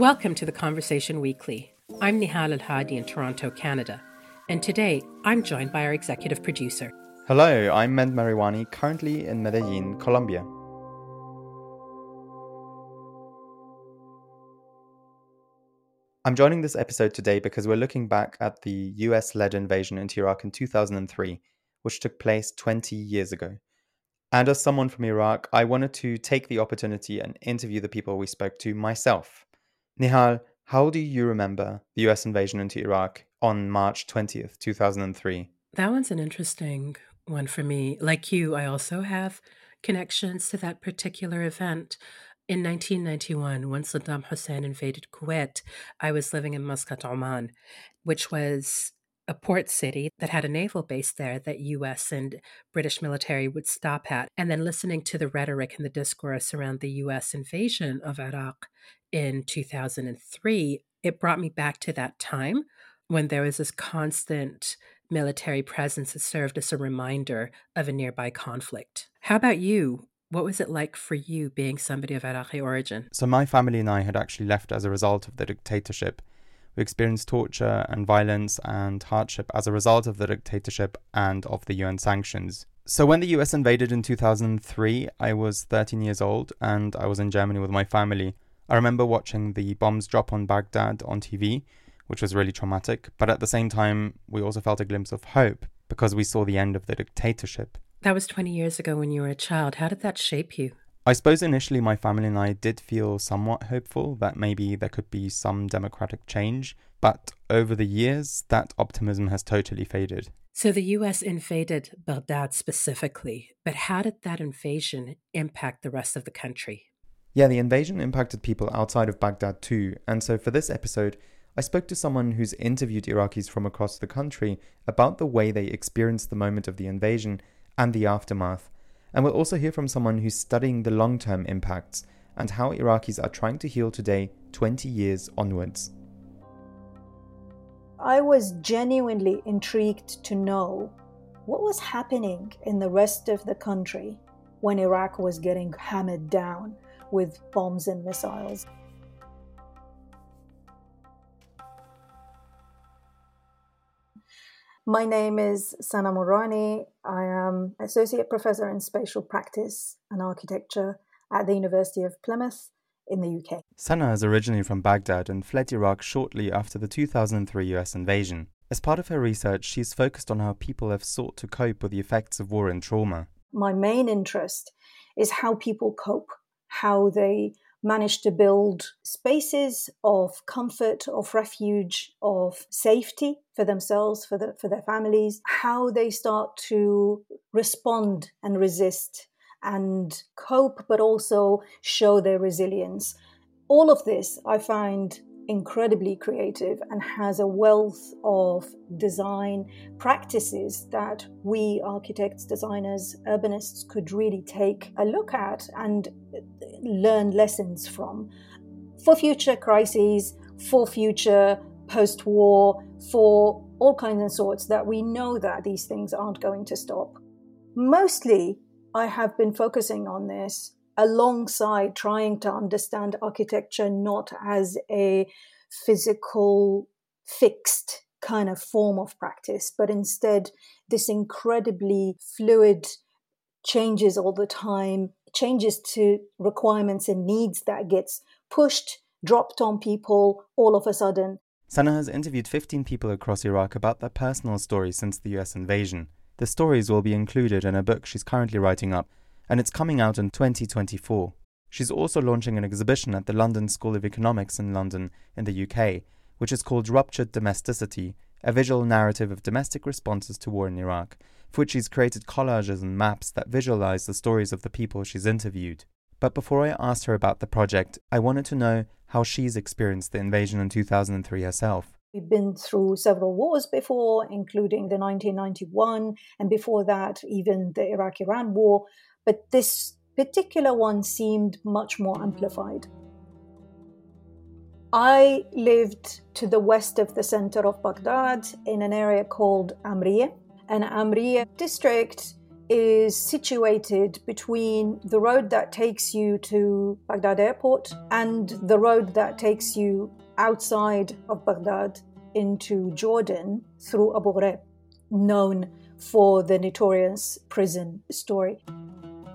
Welcome to the Conversation Weekly. I'm Nehal El Hadi in Toronto, Canada, and today I'm joined by our executive producer. Hello, I'm Mend Mariwany, currently in Medellin, Colombia. I'm joining this episode today because we're looking back at the US led invasion into Iraq in 2003, which took place 20 years ago. And as someone from Iraq, I wanted to take the opportunity and interview the people we spoke to myself. Nehal, how do you remember the US invasion into Iraq on March 20th, 2003? That one's an interesting one for me. Like you, I also have connections to that particular event. In 1991, when Saddam Hussein invaded Kuwait, I was living in Muscat, Oman, which was a port city that had a naval base there that US and British military would stop at. And then listening to the rhetoric and the discourse around the US invasion of Iraq in 2003, it brought me back to that time when there was this constant military presence that served as a reminder of a nearby conflict. How about you? What was it like for you being somebody of Iraqi origin? So, my family and I had actually left as a result of the dictatorship we experienced torture and violence and hardship as a result of the dictatorship and of the UN sanctions. So, when the US invaded in 2003, I was 13 years old and I was in Germany with my family. I remember watching the bombs drop on Baghdad on TV, which was really traumatic, but at the same time, we also felt a glimpse of hope because we saw the end of the dictatorship. That was 20 years ago when you were a child. How did that shape you? I suppose initially my family and I did feel somewhat hopeful that maybe there could be some democratic change, but over the years, that optimism has totally faded. So the US invaded Baghdad specifically, but how did that invasion impact the rest of the country? Yeah, the invasion impacted people outside of Baghdad too, and so for this episode, I spoke to someone who's interviewed Iraqis from across the country about the way they experienced the moment of the invasion and the aftermath and we'll also hear from someone who's studying the long term impacts and how Iraqis are trying to heal today, 20 years onwards. I was genuinely intrigued to know what was happening in the rest of the country when Iraq was getting hammered down with bombs and missiles. My name is Sana Murrani. I am Associate Professor in Spatial Practice and Architecture at the University of Plymouth in the UK. Sana is originally from Baghdad and fled Iraq shortly after the 2003 US invasion. As part of her research, she's focused on how people have sought to cope with the effects of war and trauma. My main interest is how people cope, how they managed to build spaces of comfort, of refuge, of safety for themselves, for, the, for their families, how they start to respond and resist and cope, but also show their resilience. All of this I find incredibly creative and has a wealth of design practices that we architects, designers, urbanists could really take a look at and learn lessons from for future crises, for future post war, for all kinds and sorts that we know that these things aren't going to stop. Mostly, I have been focusing on this alongside trying to understand architecture not as a physical, fixed kind of form of practice, but instead this incredibly fluid, changes all the time, changes to requirements and needs that gets pushed, dropped on people all of a sudden. Sana has interviewed 15 people across Iraq about their personal stories since the US invasion. The stories will be included in a book she's currently writing up and it's coming out in 2024. She's also launching an exhibition at the London School of Economics in London, in the UK, which is called Ruptured Domesticity A Visual Narrative of Domestic Responses to War in Iraq, she's created collages and maps that visualize the stories of the people she's interviewed. But before I asked her about the project, I wanted to know how she's experienced the invasion in 2003 herself. We've been through several wars before, including the 1991, and before that, even the Iraq Iran war. But this particular one seemed much more amplified. I lived to the west of the center of Baghdad in an area called Amriya. And Amriya district is situated between the road that takes you to Baghdad airport and the road that takes you outside of Baghdad into Jordan through Abu Ghraib, known for the notorious prison story.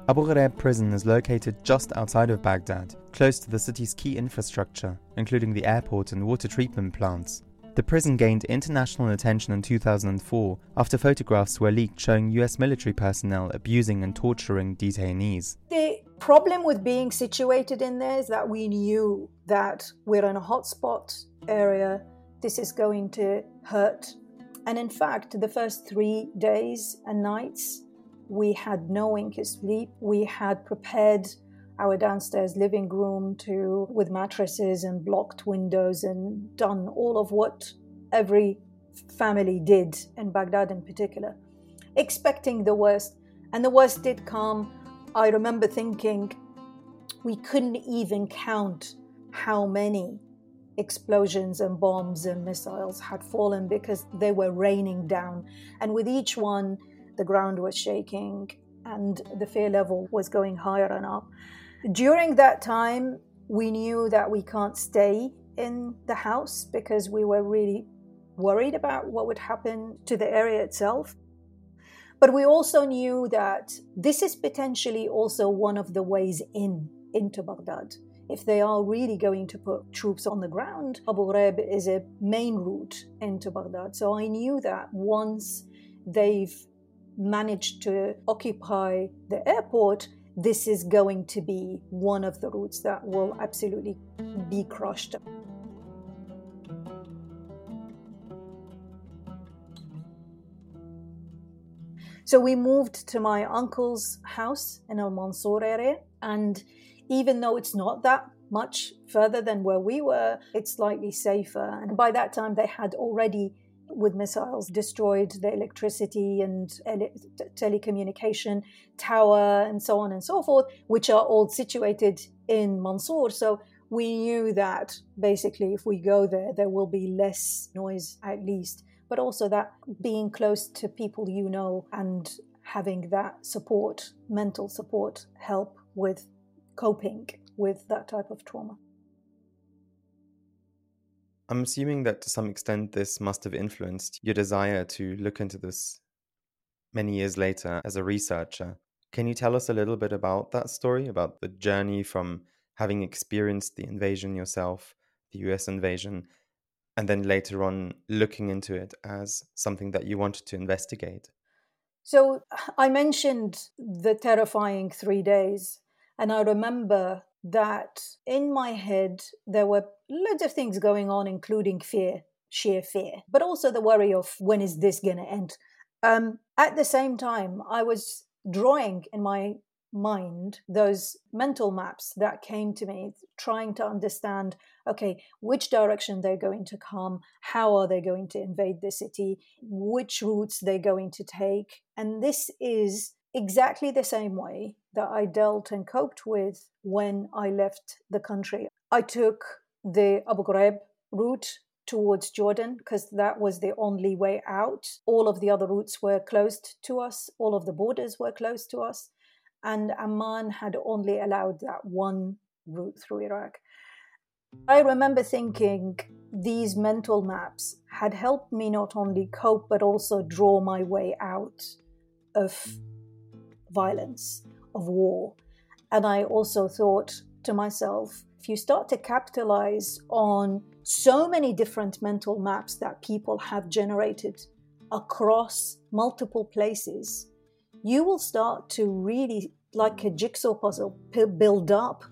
Abu Ghraib prison is located just outside of Baghdad, close to the city's key infrastructure, including the airport and water treatment plants. The prison gained international attention in 2004 after photographs were leaked showing US military personnel abusing and torturing detainees. The problem with being situated in there is that we knew that we're in a hotspot area, this is going to hurt. And in fact, the first three days and nights, we had no wink of sleep. We had prepared our downstairs living room to with mattresses and blocked windows and done all of what every family did in Baghdad in particular, expecting the worst. And the worst did come. I remember thinking we couldn't even count how many explosions and bombs and missiles had fallen because they were raining down. And with each one, the ground was shaking and the fear level was going higher and up. During that time, we knew that we can't stay in the house because we were really worried about what would happen to the area itself. But we also knew that this is potentially also one of the ways in into Baghdad. If they are really going to put troops on the ground, Abu Ghraib is a main route into Baghdad. So I knew that once they've managed to occupy the airport, this is going to be one of the routes that will absolutely be crushed. So we moved to my uncle's house in Al Mansour area. And even though it's not that much further than where we were, it's slightly safer. And by that time, they had already with missiles destroyed the electricity and ele- telecommunication tower and so on and so forth, which are all situated in Mansour. So we knew that basically if we go there, there will be less noise at least. But also that being close to people you know and having that support, mental support, help with coping with that type of trauma. I'm assuming that to some extent this must have influenced your desire to look into this many years later as a researcher. Can you tell us a little bit about that story, about the journey from having experienced the invasion yourself, the US invasion, and then later on looking into it as something that you wanted to investigate? So I mentioned the terrifying three days, and I remember that in my head there were loads of things going on, including fear, sheer fear, but also the worry of when is this going to end. Um, at the same time, I was drawing in my mind those mental maps that came to me, trying to understand okay, which direction they're going to come, how are they going to invade the city, which routes they're going to take. And this is exactly the same way that I dealt and coped with when I left the country. I took the Abu Ghraib route towards Jordan because that was the only way out. All of the other routes were closed to us, all of the borders were closed to us, and Amman had only allowed that one route through Iraq. I remember thinking these mental maps had helped me not only cope but also draw my way out of violence, of war. And I also thought to myself, if you start to capitalize on so many different mental maps that people have generated across multiple places, you will start to really, like a jigsaw puzzle, build up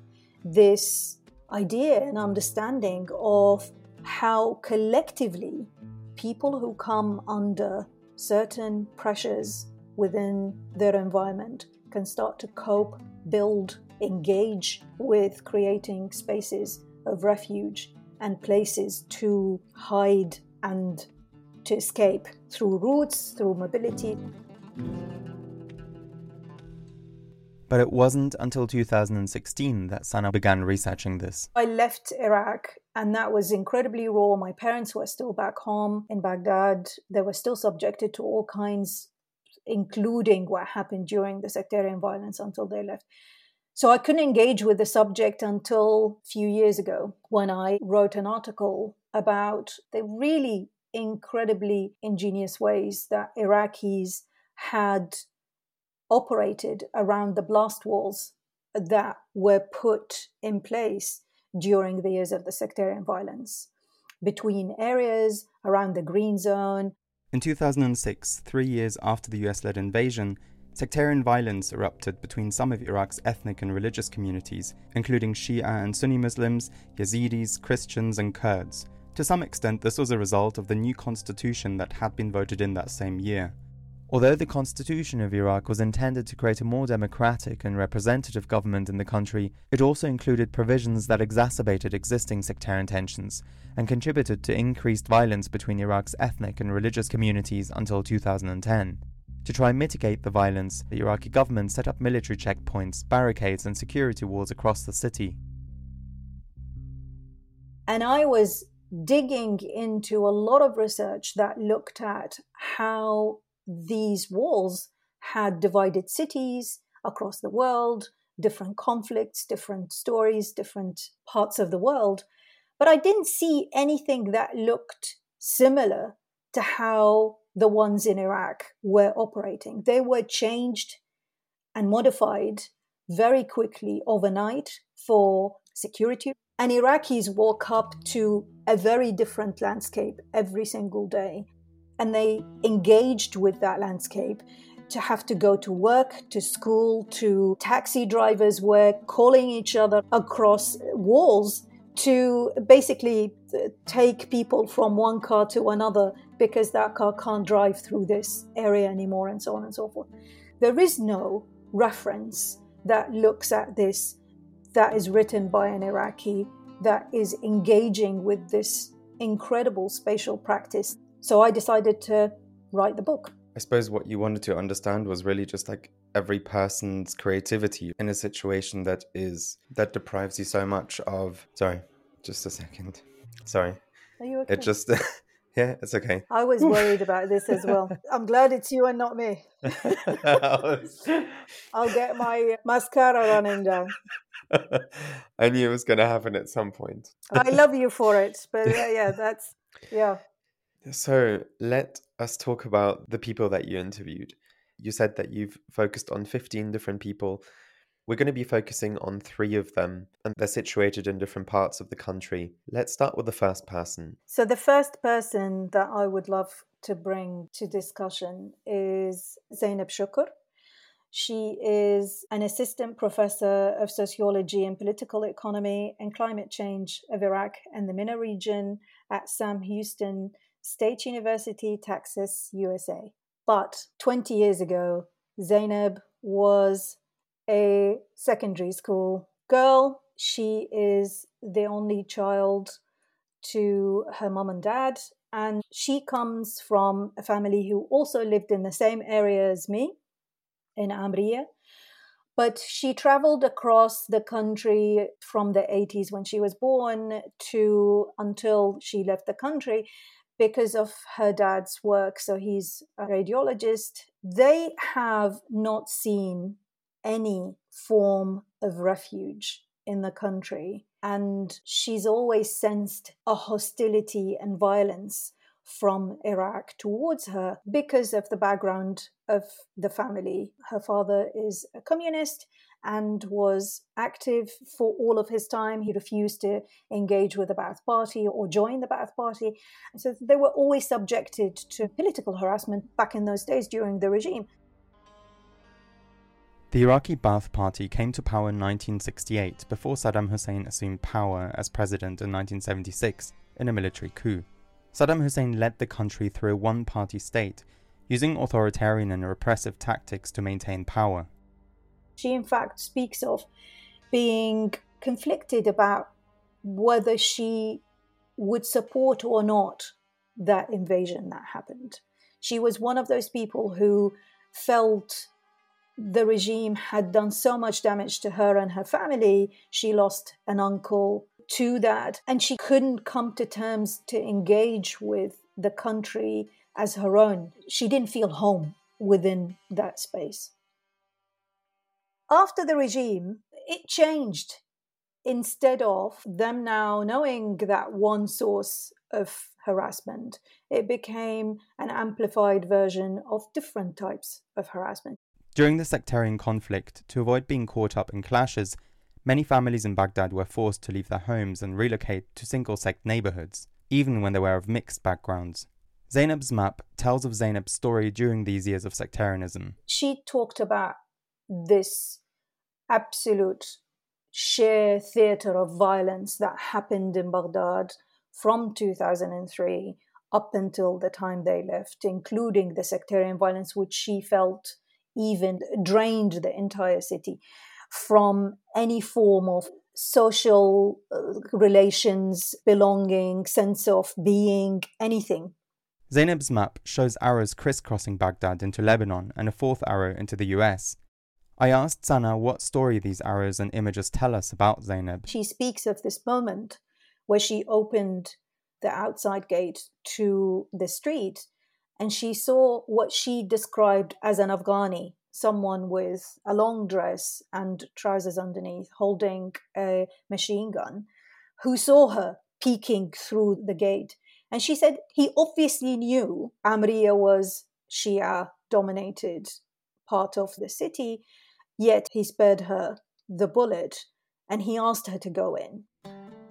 this idea and understanding of how collectively people who come under certain pressures within their environment can start to cope, build, engage with creating spaces of refuge and places to hide and to escape through routes, through mobility. But it wasn't until 2016 that Sana began researching this. I left Iraq and that was incredibly raw. My parents were still back home in Baghdad. They were still subjected to all kinds including what happened during the sectarian violence until they left. So I couldn't engage with the subject until a few years ago when I wrote an article about the really incredibly ingenious ways that Iraqis had operated around the blast walls that were put in place during the years of the sectarian violence between areas around the green zone. In 2006, three years after the US led invasion, sectarian violence erupted between some of Iraq's ethnic and religious communities, including Shia and Sunni Muslims, Yazidis, Christians, and Kurds. To some extent, this was a result of the new constitution that had been voted in that same year. Although the constitution of Iraq was intended to create a more democratic and representative government in the country, it also included provisions that exacerbated existing sectarian tensions and contributed to increased violence between Iraq's ethnic and religious communities until 2010. To try and mitigate the violence, the Iraqi government set up military checkpoints, barricades, and security walls across the city. And I was digging into a lot of research that looked at how these walls had divided cities across the world, different conflicts, different stories, different parts of the world. But I didn't see anything that looked similar to how the ones in Iraq were operating. They were changed and modified very quickly overnight for security. And Iraqis woke up to a very different landscape every single day and they engaged with that landscape to have to go to work, to school, to taxi drivers were calling each other across walls to basically uh, take people from one car to another because that car can't drive through this area anymore, and so on and so forth. There is no reference that looks at this that is written by an Iraqi that is engaging with this incredible spatial practice so I decided to write the book. I suppose what you wanted to understand was really just like every person's creativity in a situation that is that deprives you so much of sorry just a second. Sorry. Are you okay? it just yeah it's okay. I was worried about this as well. I'm glad it's you and not me. I'll get my mascara running down. I knew it was going to happen at some point. I love you for it but yeah, yeah that's yeah so let us talk about the people that you interviewed. You said that you've focused on 15 different people. We're going to be focusing on three of them, and they're situated in different parts of the country. Let's start with the first person. So, the first person that I would love to bring to discussion is Zainab Shukr. She is an assistant professor of sociology and political economy and climate change of Iraq and the MENA region at Sam Houston State University, Texas, USA. But 20 years ago, Zainab was a secondary school girl. She is the only child to her mom and dad, and she comes from a family who also lived in the same area as me in Amriya. But she traveled across the country from the 80s when she was born to until she left the country because of her dad's work. So he's a radiologist. They have not seen any form of refuge in the country. And she's always sensed a hostility and violence from Iraq towards her because of the background of the family. Her father is a communist and was active for all of his time. He refused to engage with the Ba'ath Party or join the Ba'ath Party. So they were always subjected to political harassment back in those days during the regime. The Iraqi Ba'ath Party came to power in 1968 before Saddam Hussein assumed power as president in 1976 in a military coup. Saddam Hussein led the country through a one party state, using authoritarian and repressive tactics to maintain power. She, in fact, speaks of being conflicted about whether she would support or not that invasion that happened. She was one of those people who felt the regime had done so much damage to her and her family. She lost an uncle to that, and she couldn't come to terms to engage with the country as her own. She didn't feel home within that space. After the regime, it changed. Instead of them now knowing that one source of harassment, it became an amplified version of different types of harassment. During the sectarian conflict, to avoid being caught up in clashes, many families in Baghdad were forced to leave their homes and relocate to single sect neighborhoods, even when they were of mixed backgrounds. Zainab's map tells of Zainab's story during these years of sectarianism. She talked about this absolute sheer theater of violence that happened in Baghdad from 2003 up until the time they left, including the sectarian violence, which she felt even drained the entire city from any form of social uh, relations, belonging, sense of being, anything. Zainab's map shows arrows crisscrossing Baghdad into Lebanon and a fourth arrow into the US. I asked Sana what story these arrows and images tell us about Zainab. She speaks of this moment where she opened the outside gate to the street and she saw what she described as an Afghani, someone with a long dress and trousers underneath, holding a machine gun, who saw her peeking through the gate. And she said he obviously knew Amriya was Shia dominated part of the city, yet he spared her the bullet and he asked her to go in.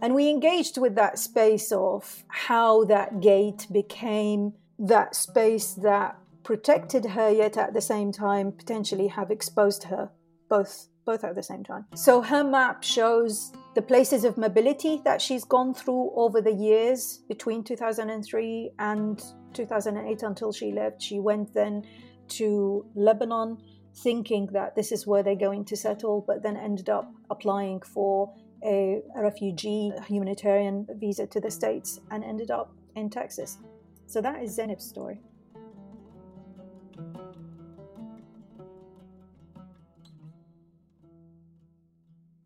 And we engaged with that space of how that gate became that space that protected her, yet at the same time potentially have exposed her, both both at the same time. So her map shows the places of mobility that she's gone through over the years between 2003 and 2008 until she left. She went then to Lebanon thinking that this is where they're going to settle, but then ended up applying for a, a refugee humanitarian visa to the States and ended up in Texas. So that is Zainab's story.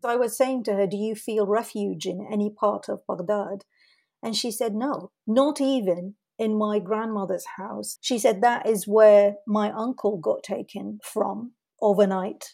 So I was saying to her, Do you feel refuge in any part of Baghdad? And she said, No, not even in my grandmother's house. She said, That is where my uncle got taken from overnight.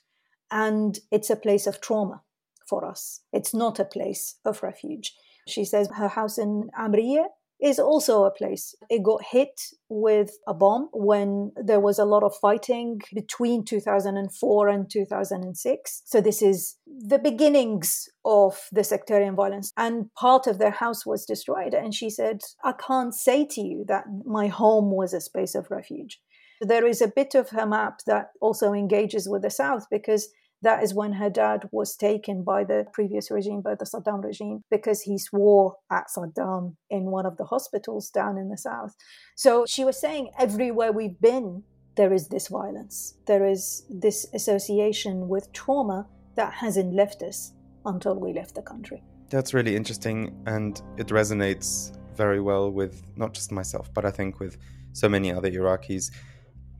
And it's a place of trauma for us. It's not a place of refuge. She says her house in Amriya is also a place. It got hit with a bomb when there was a lot of fighting between 2004 and 2006. So, this is the beginnings of the sectarian violence. And part of their house was destroyed. And she said, I can't say to you that my home was a space of refuge. There is a bit of her map that also engages with the South because that is when her dad was taken by the previous regime, by the Saddam regime, because he swore at Saddam in one of the hospitals down in the south. So she was saying, everywhere we've been, there is this violence. There is this association with trauma that hasn't left us until we left the country. That's really interesting, and it resonates very well with not just myself, but I think with so many other Iraqis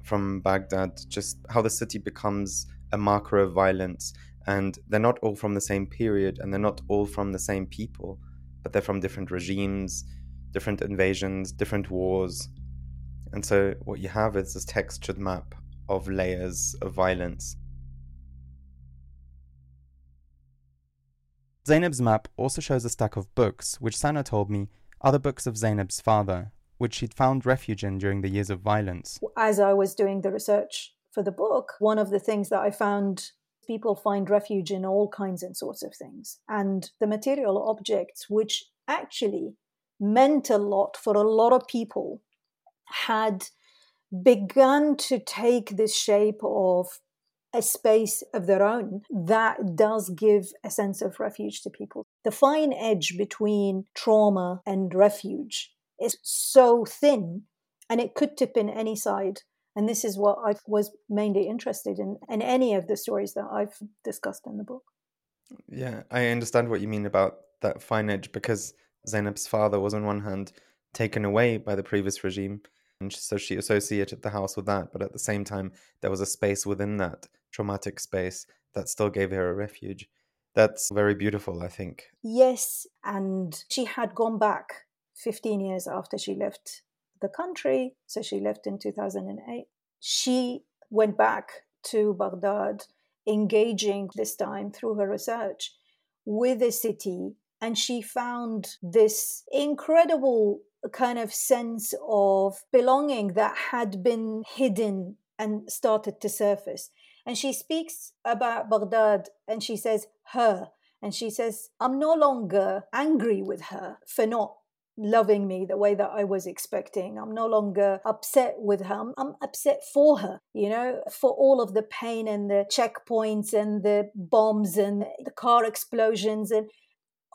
from Baghdad, just how the city becomes a marker of violence and they're not all from the same period and they're not all from the same people but they're from different regimes different invasions different wars and so what you have is this textured map of layers of violence Zainab's map also shows a stack of books, which Sana told me are the books of Zainab's father, which she'd found refuge in during the years of violence. As I was doing the research for the book, one of the things that I found people find refuge in all kinds and sorts of things. And the material objects, which actually meant a lot for a lot of people, had begun to take this shape of a space of their own that does give a sense of refuge to people. The fine edge between trauma and refuge is so thin and it could tip in any side. And this is what I was mainly interested in, in any of the stories that I've discussed in the book. Yeah, I understand what you mean about that fine edge because Zainab's father was, on one hand, taken away by the previous regime. And so she associated the house with that. But at the same time, there was a space within that traumatic space that still gave her a refuge. That's very beautiful, I think. Yes. And she had gone back 15 years after she left the country. So she left in 2008. She went back to Baghdad, engaging this time through her research with the city. And she found this incredible kind of sense of belonging that had been hidden and started to surface. And she speaks about Baghdad and she says, her. And she says, I'm no longer angry with her for not loving me the way that I was expecting. I'm no longer upset with her. I'm, upset for her, you know, for all of the pain and the checkpoints and the bombs and the car explosions and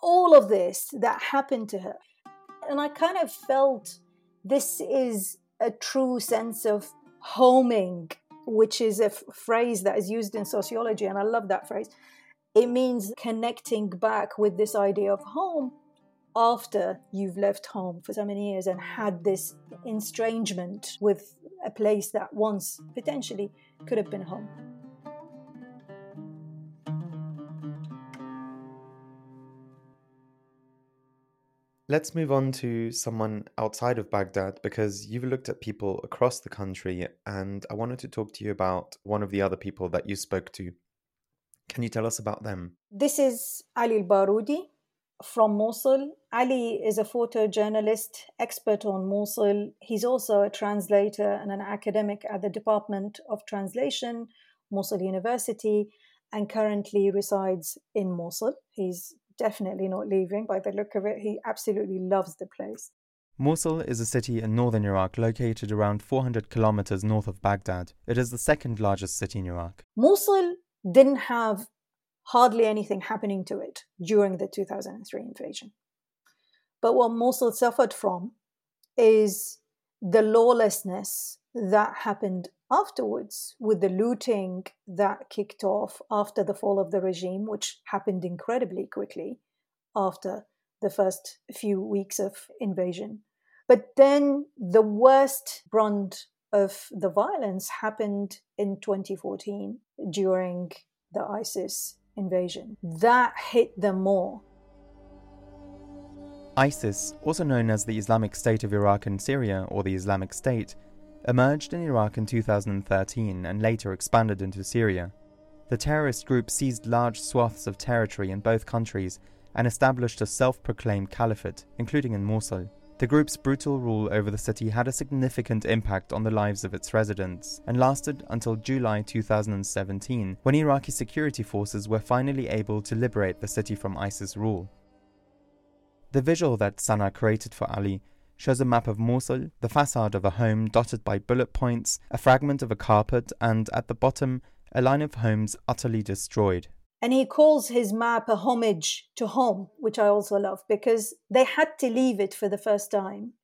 all of this that happened to her. And I kind of felt this is a true sense of homing, which is a f- phrase that is used in sociology. And I love that phrase. It means connecting back with this idea of home after you've left home for so many years and had this estrangement with a place that once potentially could have been home. Let's move on to someone outside of Baghdad because you've looked at people across the country, and I wanted to talk to you about one of the other people that you spoke to. Can you tell us about them? This is Ali al Baroudi from Mosul. Ali is a photojournalist, expert on Mosul. He's also a translator and an academic at the Department of Translation, Mosul University, and currently resides in Mosul. He's definitely not leaving by the look of it. He absolutely loves the place. Mosul is a city in northern Iraq located around 400 kilometers north of Baghdad. It is the second largest city in Iraq. Mosul didn't have hardly anything happening to it during the 2003 invasion. But what Mosul suffered from is the lawlessness that happened afterwards with the looting that kicked off after the fall of the regime, which happened incredibly quickly after the first few weeks of invasion. But then the worst brunt of the violence happened in 2014 during the ISIS invasion. That hit them more. ISIS, also known as the Islamic State of Iraq and Syria or the Islamic State, emerged in Iraq in 2013 and later expanded into Syria. The terrorist group seized large swaths of territory in both countries and established a self proclaimed caliphate, including in Mosul. The group's brutal rule over the city had a significant impact on the lives of its residents and lasted until July 2017, when Iraqi security forces were finally able to liberate the city from ISIS rule. The visual that Sana created for Ali shows a map of Mosul, the facade of a home dotted by bullet points, a fragment of a carpet, and at the bottom, a line of homes utterly destroyed. And he calls his map a homage to home, which I also love because they had to leave it for the first time.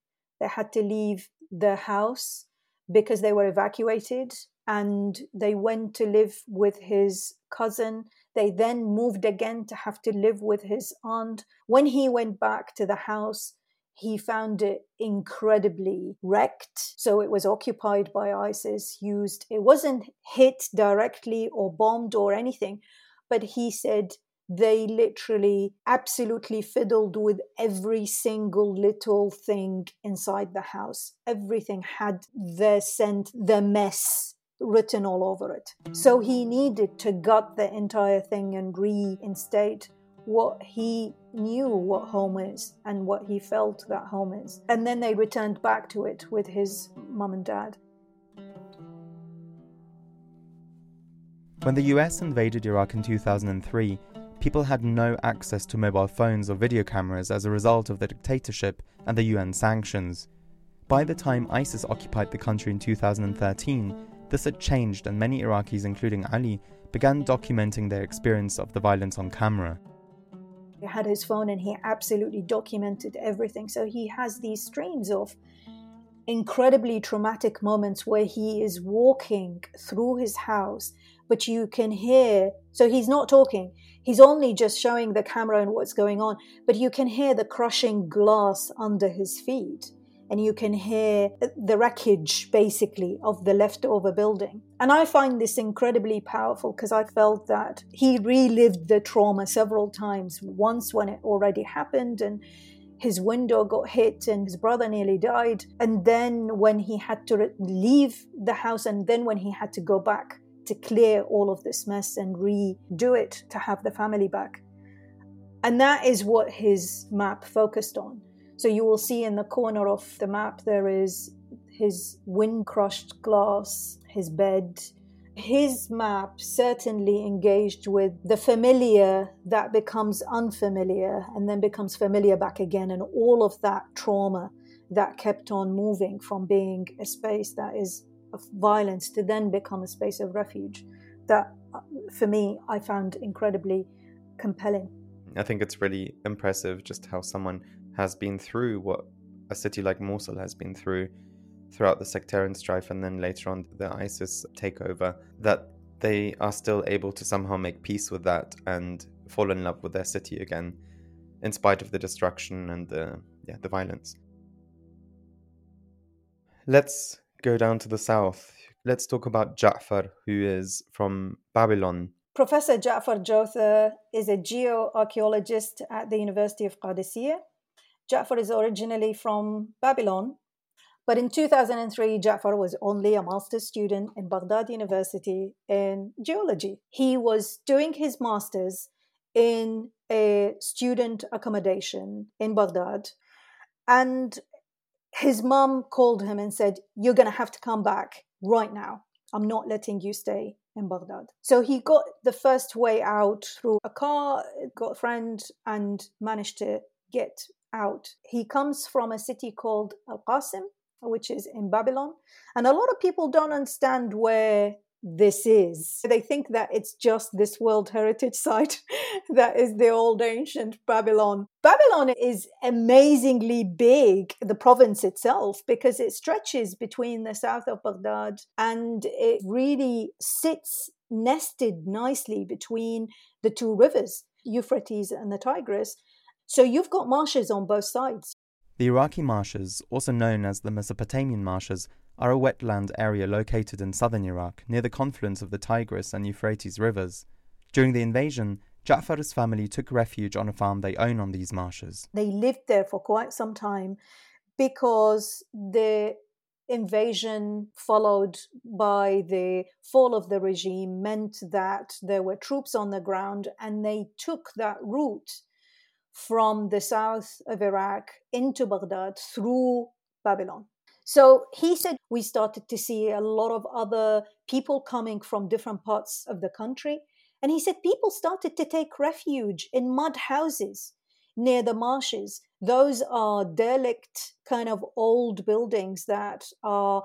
They had to leave the house because they were evacuated and they went to live with his cousin. They then moved again to have to live with his aunt. When he went back to the house, he found it incredibly wrecked. So it was occupied by ISIS, used, it wasn't hit directly or bombed or anything, but he said they literally absolutely fiddled with every single little thing inside the house. Everything had the scent, the mess written all over it. So he needed to gut the entire thing and reinstate what he knew what home is and what he felt that home is. And then they returned back to it with his mum and dad. When the US invaded Iraq in 2003, people had no access to mobile phones or video cameras as a result of the dictatorship and the UN sanctions. By the time ISIS occupied the country in 2013, this had changed, and many Iraqis, including Ali, began documenting their experience of the violence on camera. He had his phone and he absolutely documented everything. So he has these streams of incredibly traumatic moments where he is walking through his house but you can hear. So he's not talking. He's only just showing the camera and what's going on, but you can hear the crushing glass under his feet. And you can hear the wreckage, basically, of the leftover building. And I find this incredibly powerful because I felt that he relived the trauma several times. Once when it already happened, and his window got hit and his brother nearly died. And then when he had to leave the house, and then when he had to go back to clear all of this mess and redo it to have the family back. And that is what his map focused on. So you will see in the corner of the map there is his wind crushed glass, his bed. His map certainly engaged with the familiar that becomes unfamiliar and then becomes familiar back again, and all of that trauma that kept on moving from being a space that is of violence to then become a space of refuge. That, uh, for me, I found incredibly compelling. I think it's really impressive just how someone has been through what a city like Mosul has been through throughout the sectarian strife and then later on the ISIS takeover, that they are still able to somehow make peace with that and fall in love with their city again, in spite of the destruction and the yeah the violence. Let's go down to the south. Let's talk about Ja'far, who is from Babylon. Professor Ja'far Jotheri is a geoarchaeologist at the University of Qadisiyah. Ja'far is originally from Babylon, but in 2003, Ja'far was only a master's student in Baghdad University in geology. He was doing his master's in a student accommodation in Baghdad. And his mom called him and said, You're going to have to come back right now. I'm not letting you stay in Baghdad. So he got the first way out through a car, got a friend, and managed to get out. He comes from a city called Al Qasim, which is in Babylon. And a lot of people don't understand where this is. They think that it's just this World Heritage Site that is the old ancient Babylon. Babylon is amazingly big, the province itself, because it stretches between the south of Baghdad and it really sits nested nicely between the two rivers, Euphrates and the Tigris. So you've got marshes on both sides. The Iraqi marshes, also known as the Mesopotamian marshes, are a wetland area located in southern Iraq near the confluence of the Tigris and Euphrates rivers. During the invasion, Ja'far's family took refuge on a farm they own on these marshes. They lived there for quite some time because the invasion followed by the fall of the regime meant that there were troops on the ground and they took that route from the south of Iraq into Baghdad through Babylon. So he said we started to see a lot of other people coming from different parts of the country. And he said people started to take refuge in mud houses near the marshes. Those are derelict, kind of old buildings that are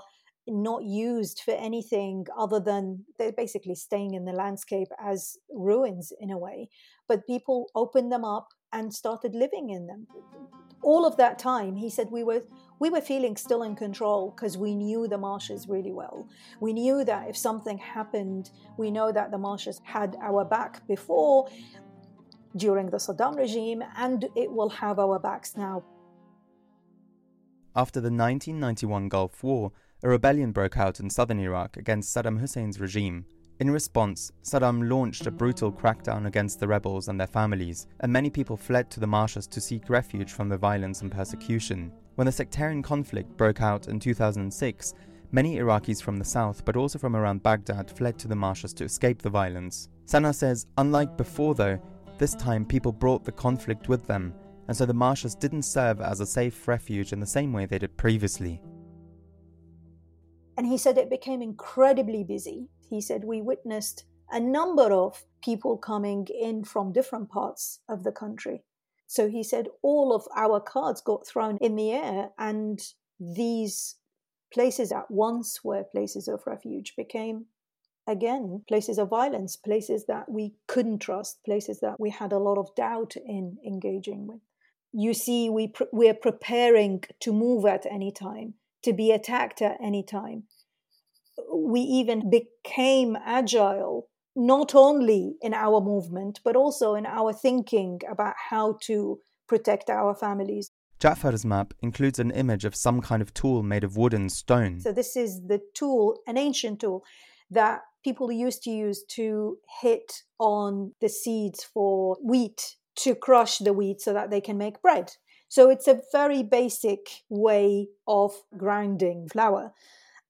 not used for anything other than they're basically staying in the landscape as ruins in a way. But people opened them up and started living in them. All of that time, he said we were we were feeling still in control because we knew the marshes really well. We knew that if something happened, we know that the marshes had our back before, during the Saddam regime, and it will have our backs now. After the 1991 Gulf War, a rebellion broke out in southern Iraq against Saddam Hussein's regime. In response, Saddam launched a brutal crackdown against the rebels and their families, and many people fled to the marshes to seek refuge from the violence and persecution. When the sectarian conflict broke out in 2006, many Iraqis from the south, but also from around Baghdad, fled to the marshes to escape the violence. Sana says, unlike before though, this time people brought the conflict with them, and so the marshes didn't serve as a safe refuge in the same way they did previously. And he said it became incredibly busy. He said we witnessed a number of people coming in from different parts of the country. So he said all of our cards got thrown in the air, and these places at once were places of refuge became again places of violence, places that we couldn't trust, places that we had a lot of doubt in engaging with. You see, we pre- we're preparing to move at any time to be attacked at any time. We even became agile, not only in our movement, but also in our thinking about how to protect our families. Ja'far's map includes an image of some kind of tool made of wood and stone. So, this is the tool, an ancient tool that people used to use to hit on the seeds for wheat to crush the wheat so that they can make bread. So it's a very basic way of grinding flour.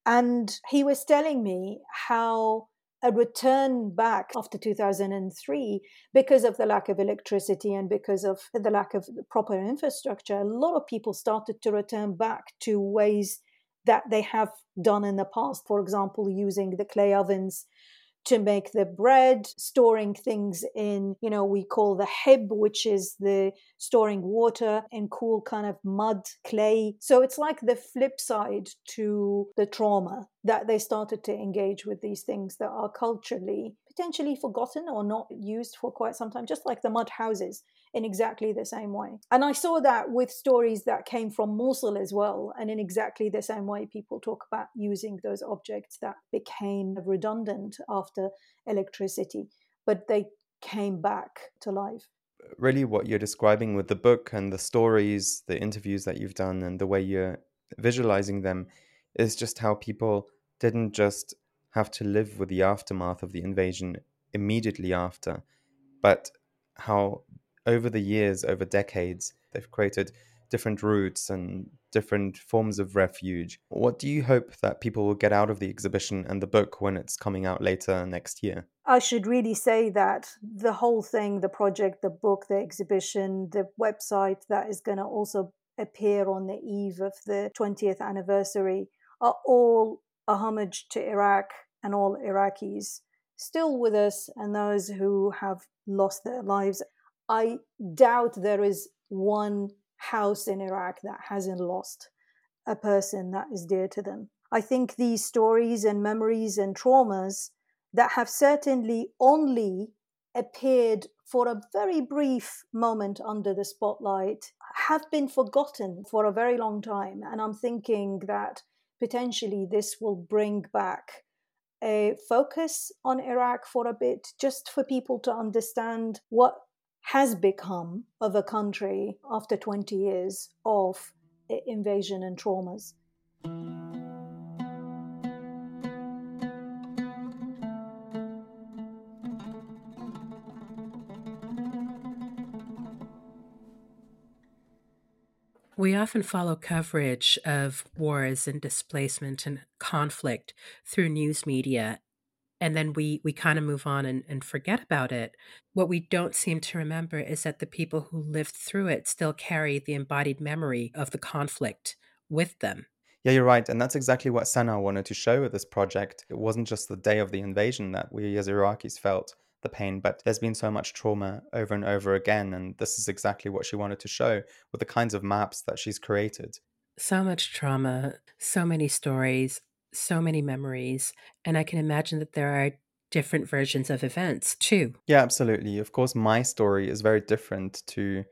And he was telling me how a return back after 2003 because of the lack of electricity and because of the lack of proper infrastructure a lot of people started to return back to ways that they have done in the past. For example using the clay ovens to make the bread, storing things in, you know, we call the hib, which is the storing water in cool kind of mud, clay. So it's like the flip side to the trauma that they started to engage with these things that are culturally potentially forgotten or not used for quite some time, just like the mud houses in exactly the same way. And I saw that with stories that came from Mosul as well. And in exactly the same way, people talk about using those objects that became redundant after electricity, but they came back to life. Really, what you're describing with the book and the stories, the interviews that you've done, and the way you're visualizing them is just how people didn't just have to live with the aftermath of the invasion immediately after, but how over the years, over decades, they've created different routes and different forms of refuge. What do you hope that people will get out of the exhibition and the book when it's coming out later next year? I should really say that the whole thing, the project, the book, the exhibition, the website that is going to also appear on the eve of the 20th anniversary are all a homage to Iraq and all Iraqis still with us and those who have lost their lives. I doubt there is one house in Iraq that hasn't lost a person that is dear to them. I think these stories and memories and traumas that have certainly only appeared for a very brief moment under the spotlight have been forgotten for a very long time. And I'm thinking that potentially this will bring back a focus on Iraq for a bit, just for people to understand what has become of a country after 20 years of invasion and traumas. We often follow coverage of wars and displacement and conflict through news media and then we we kind of move on and, and forget about it. What we don't seem to remember is that the people who lived through it still carry the embodied memory of the conflict with them. Yeah you're right and that's exactly what sana wanted to show with this project. It wasn't just the day of the invasion that we as iraqis felt the pain but there's been so much trauma over and over again and this is exactly what she wanted to show with the kinds of maps that she's created so much trauma so many stories so many memories. And I can imagine that there are different versions of events too. Yeah, absolutely. Of course, my story is very different to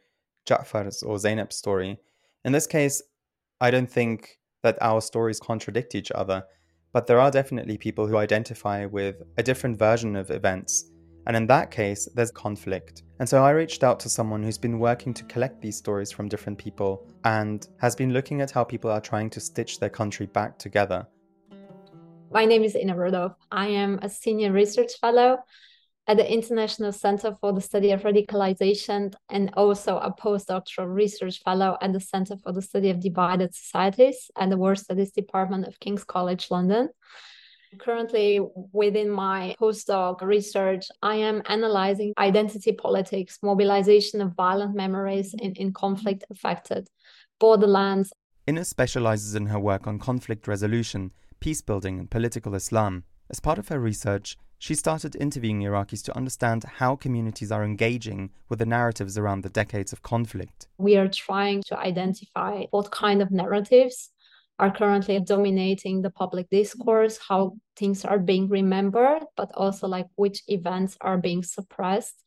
Ja'far's or Zainab's story. In this case, I don't think that our stories contradict each other, but there are definitely people who identify with a different version of events. And in that case, there's conflict. And so I reached out to someone who's been working to collect these stories from different people and has been looking at how people are trying to stitch their country back together. My name is Inna Rudolf. I am a senior research fellow at the International Center for the Study of Radicalization and also a postdoctoral research fellow at the Center for the Study of Divided Societies at the War Studies Department of King's College London. Currently, within my postdoc research, I am analyzing identity politics, mobilization of violent memories in, in conflict affected borderlands. Inna specializes in her work on conflict resolution peace building, and political Islam. As part of her research, she started interviewing Iraqis to understand how communities are engaging with the narratives around the decades of conflict. We are trying to identify what kind of narratives are currently dominating the public discourse, how things are being remembered, but also like which events are being suppressed.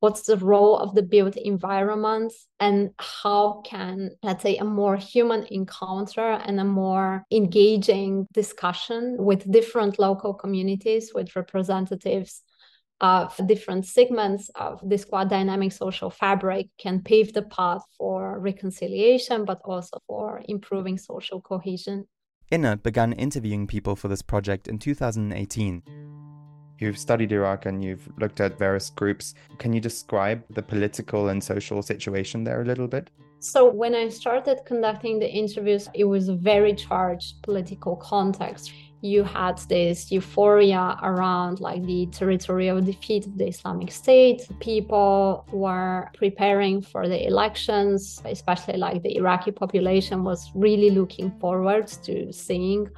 What's the role of the built environment and how can let's say a more human encounter and a more engaging discussion with different local communities with representatives of different segments of this quite dynamic social fabric can pave the path for reconciliation but also for improving social cohesion Inna began interviewing people for this project in 2018 You've studied Iraq and you've looked at various groups. Can you describe the political and social situation there a little bit? So, when I started conducting the interviews, it was a very charged political context. You had this euphoria around like the territorial defeat of the Islamic State. People were preparing for the elections, especially like the Iraqi population was really looking forward to seeing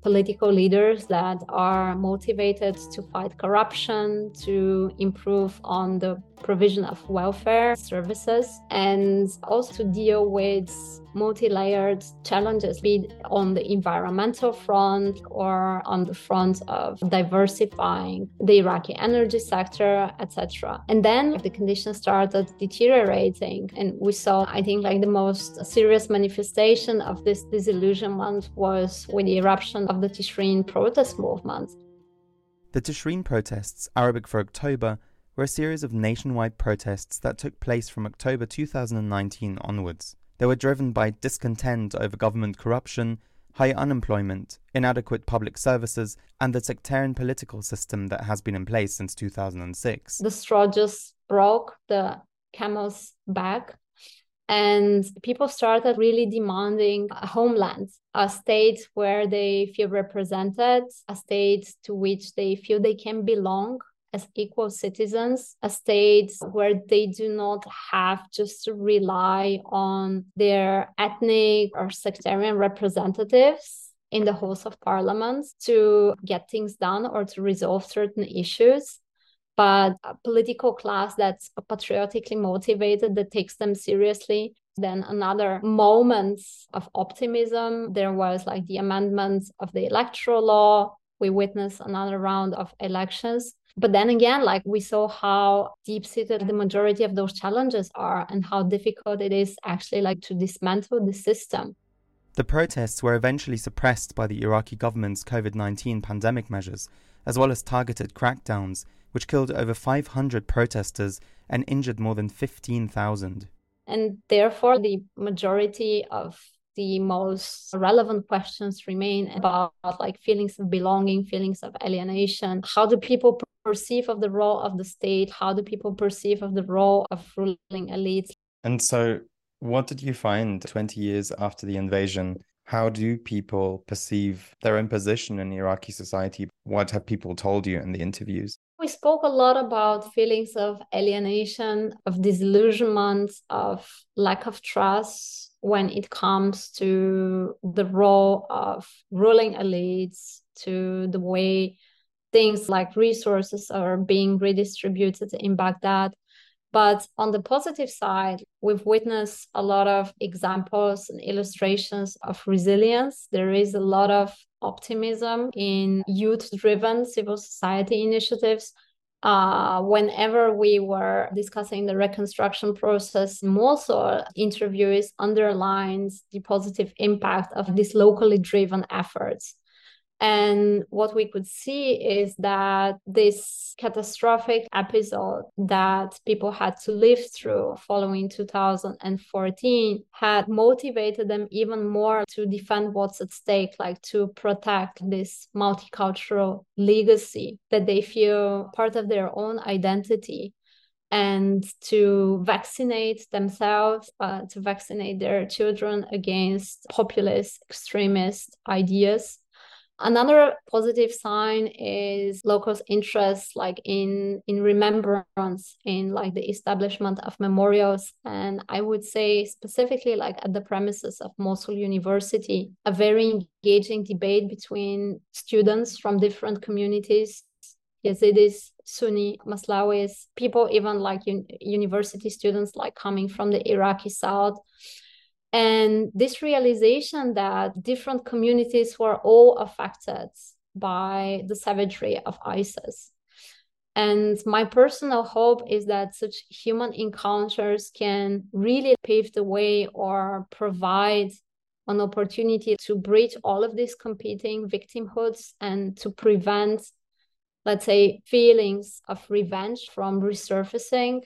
political leaders that are motivated to fight corruption, to improve on the provision of welfare services, and also to deal with multi-layered challenges, be it on the environmental front or on the front of diversifying the Iraqi energy sector, etc. And then the conditions started deteriorating, and we saw, I think, like the most serious manifestation of this disillusionment was with the eruption of the Tishreen protest movement. The Tishreen protests, Arabic for October, were a series of nationwide protests that took place from October 2019 onwards. They were driven by discontent over government corruption, high unemployment, inadequate public services, and the sectarian political system that has been in place since 2006. The straw just broke the camel's back, and people started really demanding a homeland, a state where they feel represented, a state to which they feel they can belong as equal citizens, a state where they do not have just to rely on their ethnic or sectarian representatives in the House of Parliament to get things done or to resolve certain issues, but a political class that's patriotically motivated, that takes them seriously. Then another moment of optimism, there was like the amendments of the electoral law. We witnessed another round of elections but then again, like we saw how deep seated the majority of those challenges are and how difficult it is actually like to dismantle the system. The protests were eventually suppressed by the Iraqi government's COVID 19 pandemic measures, as well as targeted crackdowns, which killed over 500 protesters and injured more than 15,000. And therefore, the majority of the most relevant questions remain about like feelings of belonging feelings of alienation how do people perceive of the role of the state how do people perceive of the role of ruling elites and so what did you find 20 years after the invasion how do people perceive their own position in Iraqi society? What have people told you in the interviews? We spoke a lot about feelings of alienation, of disillusionment, of lack of trust, when it comes to the role of ruling elites, to the way things like resources are being redistributed in Baghdad. But on the positive side, we've witnessed a lot of examples and illustrations of resilience. There is a lot of optimism in youth driven civil society initiatives uh, whenever we were discussing the reconstruction process, Mosul interviews underlines the positive impact of these locally driven efforts. And what we could see is that this catastrophic episode that people had to live through following 2014 had motivated them even more to defend what's at stake, like to protect this multicultural legacy that they feel part of their own identity and to vaccinate themselves, uh, to vaccinate their children against populist extremist ideas Another positive sign is locals' interest, like in in remembrance, in like the establishment of memorials, and I would say specifically like at the premises of Mosul University, a very engaging debate between students from different communities, Yazidis, Sunni, Maslawis, people even like un- university students like coming from the Iraqi south and this realization that different communities were all affected by the savagery of ISIS. And my personal hope is that such human encounters can really pave the way or provide an opportunity to bridge all of these competing victimhoods and to prevent, let's say, feelings of revenge from resurfacing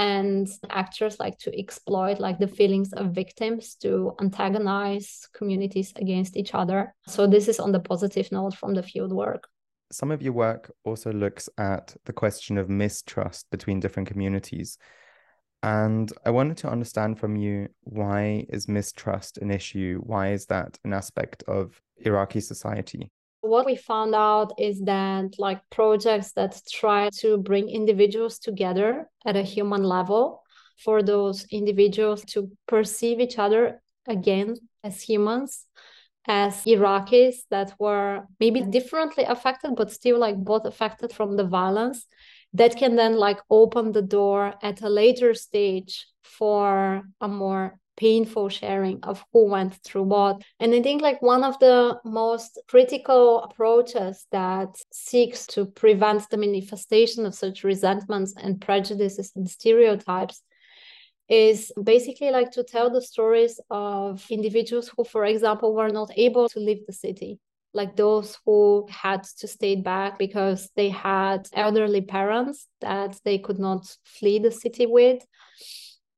and actors like to exploit like the feelings of victims to antagonize communities against each other so this is on the positive note from the field work some of your work also looks at the question of mistrust between different communities. And I wanted to understand from you why is mistrust an issue? Why is that an aspect of Iraqi society? What we found out is that, like, projects that try to bring individuals together at a human level, for those individuals to perceive each other again as humans, as Iraqis that were maybe differently affected, but still like both affected from the violence, that can then like open the door at a later stage for a more painful sharing of who went through what. And I think like one of the most critical approaches that seeks to prevent the manifestation of such resentments and prejudices and stereotypes is basically like to tell the stories of individuals who, for example, were not able to leave the city like those who had to stay back because they had elderly parents that they could not flee the city with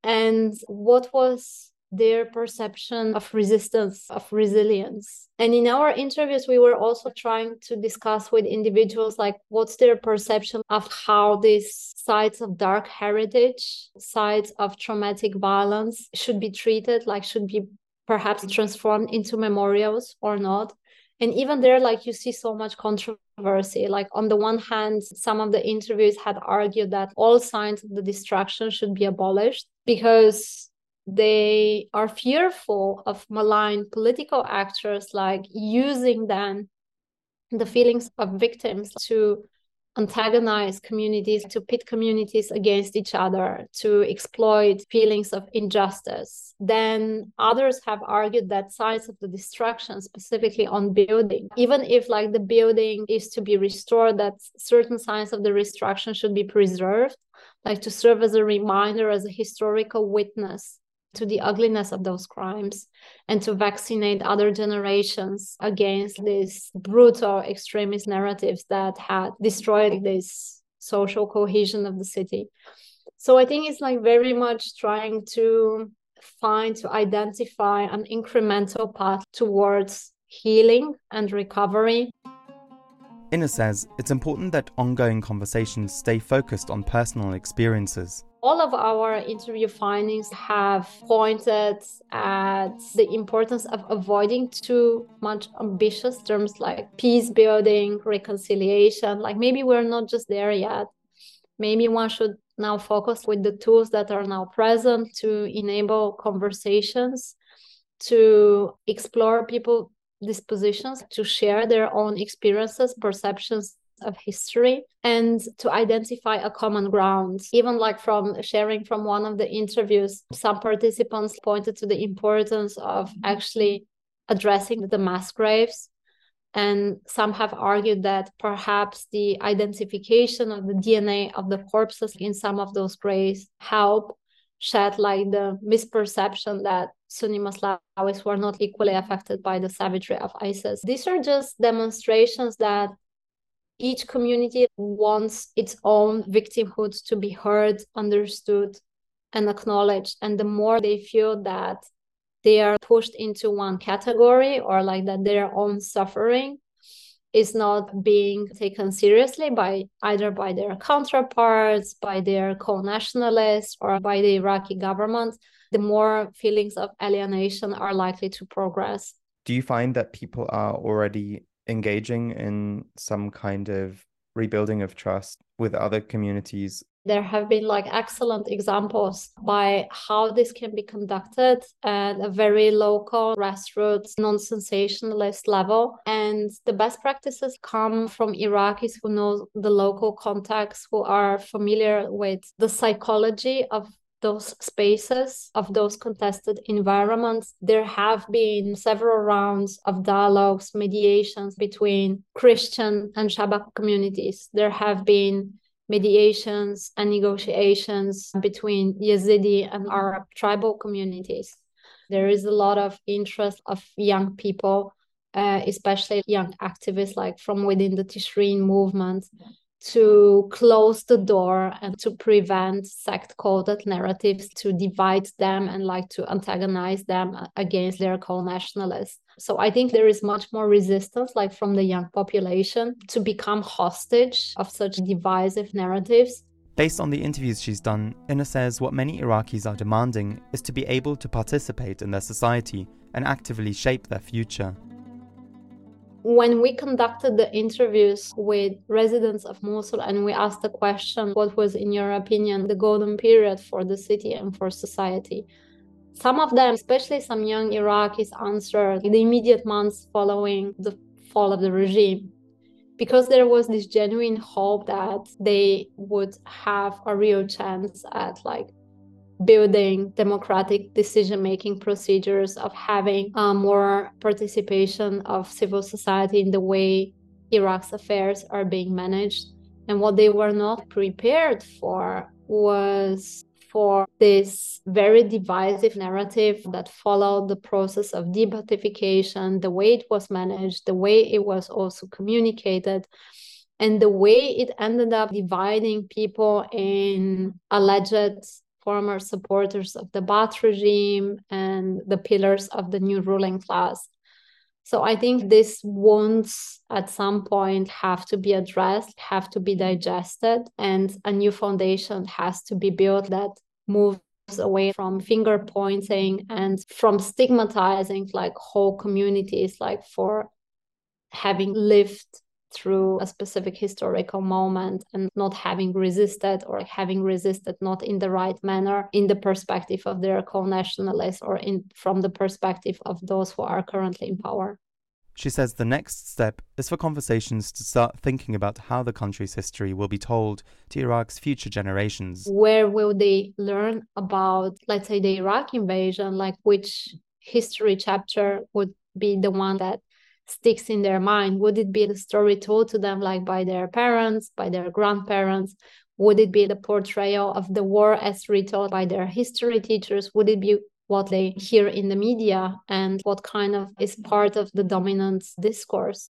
and what was their perception of resistance, of resilience. And in our interviews, we were also trying to discuss with individuals like what's their perception of how these sites of dark heritage, sites of traumatic violence should be treated, like should be perhaps transformed into memorials or not. And even there, like you see so much controversy. Like, on the one hand, some of the interviews had argued that all signs of the destruction should be abolished because they are fearful of malign political actors like using then the feelings of victims to antagonize communities to pit communities against each other to exploit feelings of injustice. Then others have argued that signs of the destruction specifically on building even if like the building is to be restored that certain signs of the destruction should be preserved like to serve as a reminder as a historical witness to the ugliness of those crimes and to vaccinate other generations against these brutal extremist narratives that had destroyed this social cohesion of the city. So I think it's like very much trying to find, to identify an incremental path towards healing and recovery. Inna says it's important that ongoing conversations stay focused on personal experiences all of our interview findings have pointed at the importance of avoiding too much ambitious terms like peace building, reconciliation. Like maybe we're not just there yet. Maybe one should now focus with the tools that are now present to enable conversations, to explore people dispositions to share their own experiences, perceptions, of history and to identify a common ground. Even like from sharing from one of the interviews, some participants pointed to the importance of actually addressing the mass graves. And some have argued that perhaps the identification of the DNA of the corpses in some of those graves help shed like the misperception that Sunni Maslawis were not equally affected by the savagery of ISIS. These are just demonstrations that each community wants its own victimhood to be heard, understood, and acknowledged. And the more they feel that they are pushed into one category or like that their own suffering is not being taken seriously by either by their counterparts, by their co-nationalists, or by the Iraqi government, the more feelings of alienation are likely to progress. Do you find that people are already engaging in some kind of rebuilding of trust with other communities? There have been like excellent examples by how this can be conducted at a very local grassroots non-sensationalist level. And the best practices come from iraqis who know the local context who are familiar with the psychology of those spaces of those contested environments there have been several rounds of dialogues mediations between christian and shabak communities. There have been mediations and negotiations between yazidi and arab tribal communities. There is a lot of interest of young people uh, especially young activists like from within the Tishreen movement to close the door and to prevent sect coded narratives to divide them and like to antagonize them against their co-nationalists. So i think there is much more resistance like from the young population to become hostage of such divisive narratives. Based on the interviews she's done, Inna says what many Iraqis are demanding is to be able to participate in their society and actively shape their future when we conducted the interviews with residents of Mosul and we asked the question, what was, in your opinion, the golden period for the city and for society? Some of them, especially some young Iraqis, answered the immediate months following the fall of the regime because there was this genuine hope that they would have a real chance at like building democratic decision making procedures, of having uh, more participation of civil society in the way Iraq's affairs are being managed. And what they were not prepared for was for this very divisive narrative that followed the process of de-Ba'athification, the way it was managed, the way it was also communicated, and the way it ended up dividing people in alleged former supporters of the Ba'ath regime and the pillars of the new ruling class. So I think these wounds at some point have to be addressed, have to be digested, and a new foundation has to be built that moves away from finger pointing and from stigmatizing like whole communities like for having lived through a specific historical moment and not having resisted or having resisted not in the right manner in the perspective of their co-nationalists or in from the perspective of those who are currently in power. She says the next step is for conversations to start thinking about how the country's history will be told to Iraq's future generations. Where will they learn about, let's say, the Iraq invasion? Like, which history chapter would be the one that sticks in their mind? Would it be the story told to them like by their parents, by their grandparents? Would it be the portrayal of the war as retold by their history teachers? Would it be what they hear in the media and what kind of is part of the dominant discourse?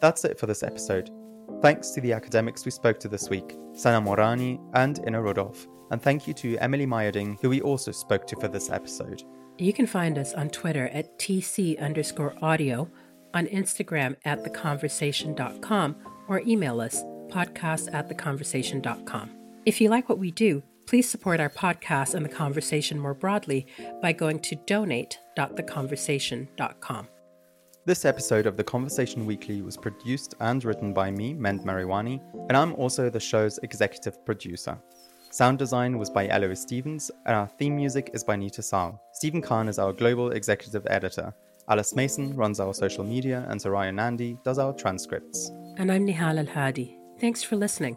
That's it for this episode. Thanks to the academics we spoke to this week, Sana Murrani and Inna Rudolf, and thank you to Emily Meyerding, who we also spoke to for this episode. You can find us on Twitter at TC underscore audio, on Instagram at theconversation.com, or email us podcast at theconversation.com. If you like what we do, please support our podcast and the conversation more broadly by going to donate.theconversation.com. This episode of The Conversation Weekly was produced and written by me, Mend Mariwany, and I'm also the show's executive producer. Sound design was by Eloise Stevens, and our theme music is by Neeta Sarl. Stephen Khan is our global executive editor. Alice Mason runs our social media, and Soraya Nandi does our transcripts. And I'm Nehal Al Hadi. Thanks for listening.